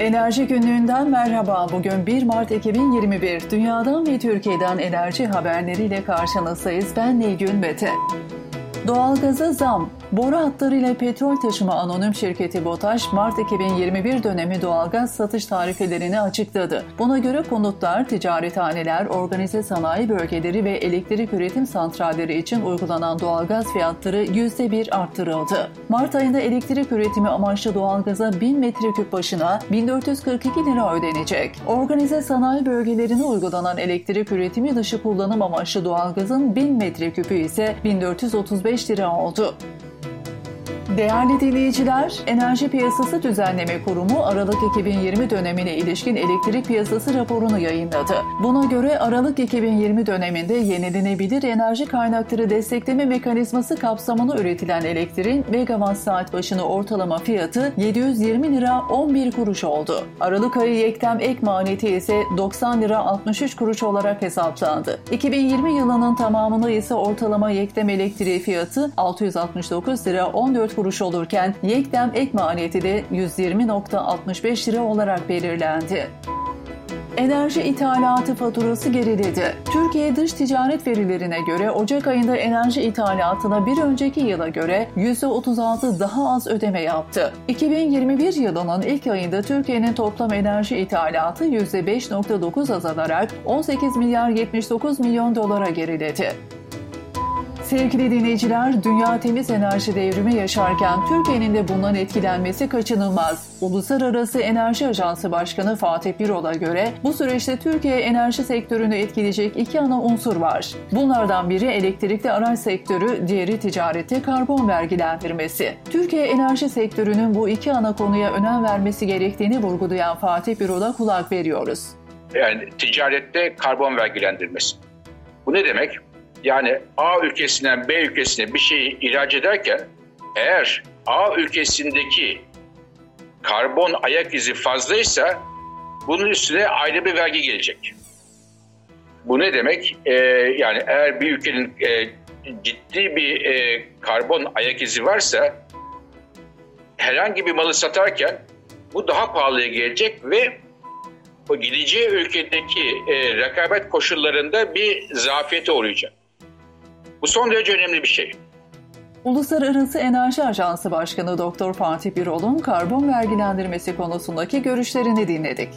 Enerji günlüğünden merhaba. Bugün 1 Mart 2021. Dünyadan ve Türkiye'den enerji haberleriyle karşınızdayız. Ben Nilgün Mete. Doğalgaza zam. Boru hatlarıyla petrol taşıma anonim şirketi BOTAŞ, Mart 2021 dönemi doğalgaz satış tarifelerini açıkladı. Buna göre konutlar, ticarethaneler, organize sanayi bölgeleri ve elektrik üretim santralleri için uygulanan doğalgaz fiyatları %1 arttırıldı. Mart ayında elektrik üretimi amaçlı doğalgaza 1000 metreküp başına 1442 lira ödenecek. Organize sanayi bölgelerine uygulanan elektrik üretimi dışı kullanım amaçlı doğalgazın 1000 metreküpü ise 1435 lira oldu. Değerli dinleyiciler, Enerji Piyasası Düzenleme Kurumu Aralık 2020 dönemine ilişkin elektrik piyasası raporunu yayınladı. Buna göre Aralık 2020 döneminde yenilenebilir enerji kaynakları destekleme mekanizması kapsamında üretilen elektriğin megawatt saat başına ortalama fiyatı 720 lira 11 kuruş oldu. Aralık ayı yektem ek maliyeti ise 90 lira 63 kuruş olarak hesaplandı. 2020 yılının tamamında ise ortalama yektem elektriği fiyatı 669 lira 14 kuruş olurken yektem ek maliyeti de 120.65 lira olarak belirlendi. Enerji ithalatı faturası geriledi. Türkiye dış ticaret verilerine göre Ocak ayında enerji ithalatına bir önceki yıla göre %36 daha az ödeme yaptı. 2021 yılının ilk ayında Türkiye'nin toplam enerji ithalatı %5.9 azalarak 18 milyar 79 milyon dolara geriledi. Sevgili dinleyiciler, dünya temiz enerji devrimi yaşarken Türkiye'nin de bundan etkilenmesi kaçınılmaz. Uluslararası Enerji Ajansı Başkanı Fatih Birol'a göre bu süreçte Türkiye enerji sektörünü etkileyecek iki ana unsur var. Bunlardan biri elektrikli araç sektörü, diğeri ticarette karbon vergilendirmesi. Türkiye enerji sektörünün bu iki ana konuya önem vermesi gerektiğini vurgulayan Fatih Birol'a kulak veriyoruz. Yani ticarette karbon vergilendirmesi. Bu ne demek? Yani A ülkesinden B ülkesine bir şeyi ihraç ederken eğer A ülkesindeki karbon ayak izi fazlaysa bunun üstüne ayrı bir vergi gelecek. Bu ne demek? Ee, yani eğer bir ülkenin e, ciddi bir e, karbon ayak izi varsa herhangi bir malı satarken bu daha pahalıya gelecek ve o gideceği ülkedeki e, rekabet koşullarında bir zafiyete uğrayacak. Bu son derece önemli bir şey. Uluslararası Enerji Ajansı Başkanı Doktor Fatih Birol'un karbon vergilendirmesi konusundaki görüşlerini dinledik.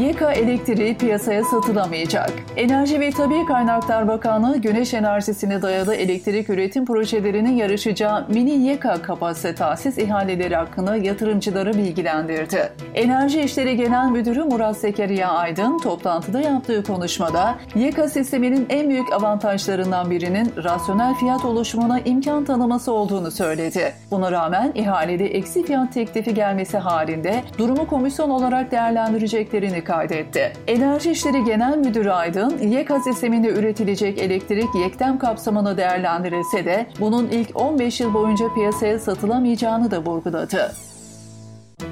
YK elektriği piyasaya satılamayacak. Enerji ve Tabi Kaynaklar Bakanlığı güneş enerjisine dayalı elektrik üretim projelerinin yarışacağı mini YK kapasite tahsis ihaleleri hakkında yatırımcıları bilgilendirdi. Enerji İşleri Genel Müdürü Murat Zekeriya Aydın toplantıda yaptığı konuşmada YK sisteminin en büyük avantajlarından birinin rasyonel fiyat oluşumuna imkan tanıması olduğunu söyledi. Buna rağmen ihalede eksi fiyat teklifi gelmesi halinde durumu komisyon olarak değerlendireceklerini kaydetti. Enerji İşleri Genel Müdürü Aydın, YK sisteminde üretilecek elektrik yektem kapsamını değerlendirilse de bunun ilk 15 yıl boyunca piyasaya satılamayacağını da vurguladı.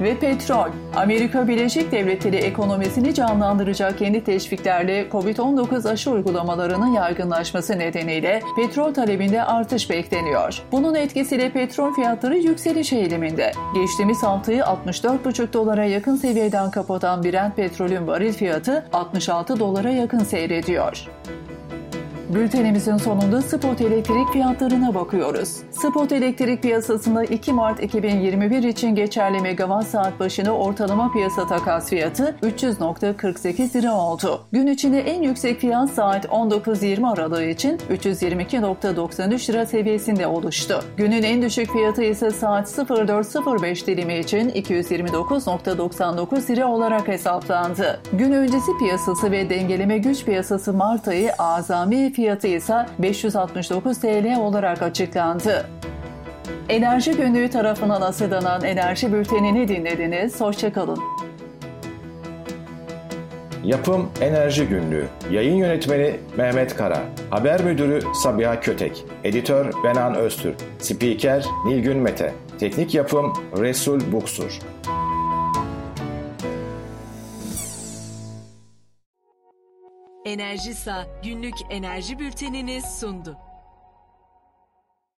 Ve petrol. Amerika Birleşik Devletleri ekonomisini canlandıracak yeni teşviklerle COVID-19 aşı uygulamalarının yaygınlaşması nedeniyle petrol talebinde artış bekleniyor. Bunun etkisiyle petrol fiyatları yükseliş eğiliminde. Geçtiğimiz haftayı 64,5 dolara yakın seviyeden kapatan Brent petrolün varil fiyatı 66 dolara yakın seyrediyor. Bültenimizin sonunda spot elektrik fiyatlarına bakıyoruz. Spot elektrik piyasasında 2 Mart 2021 için geçerli megawatt saat başına ortalama piyasa takas fiyatı 300.48 lira oldu. Gün içinde en yüksek fiyat saat 19.20 aralığı için 322.93 lira seviyesinde oluştu. Günün en düşük fiyatı ise saat 04.05 dilimi için 229.99 lira olarak hesaplandı. Gün öncesi piyasası ve dengeleme güç piyasası Mart ayı azami fiyatı ise 569 TL olarak açıklandı. Enerji Günlüğü tarafından asılanan enerji bültenini dinlediniz. Hoşçakalın. Yapım Enerji Günlüğü Yayın Yönetmeni Mehmet Kara Haber Müdürü Sabiha Kötek Editör Benan Öztürk Spiker Nilgün Mete Teknik Yapım Resul Buksur Enerjisa günlük enerji bültenini sundu.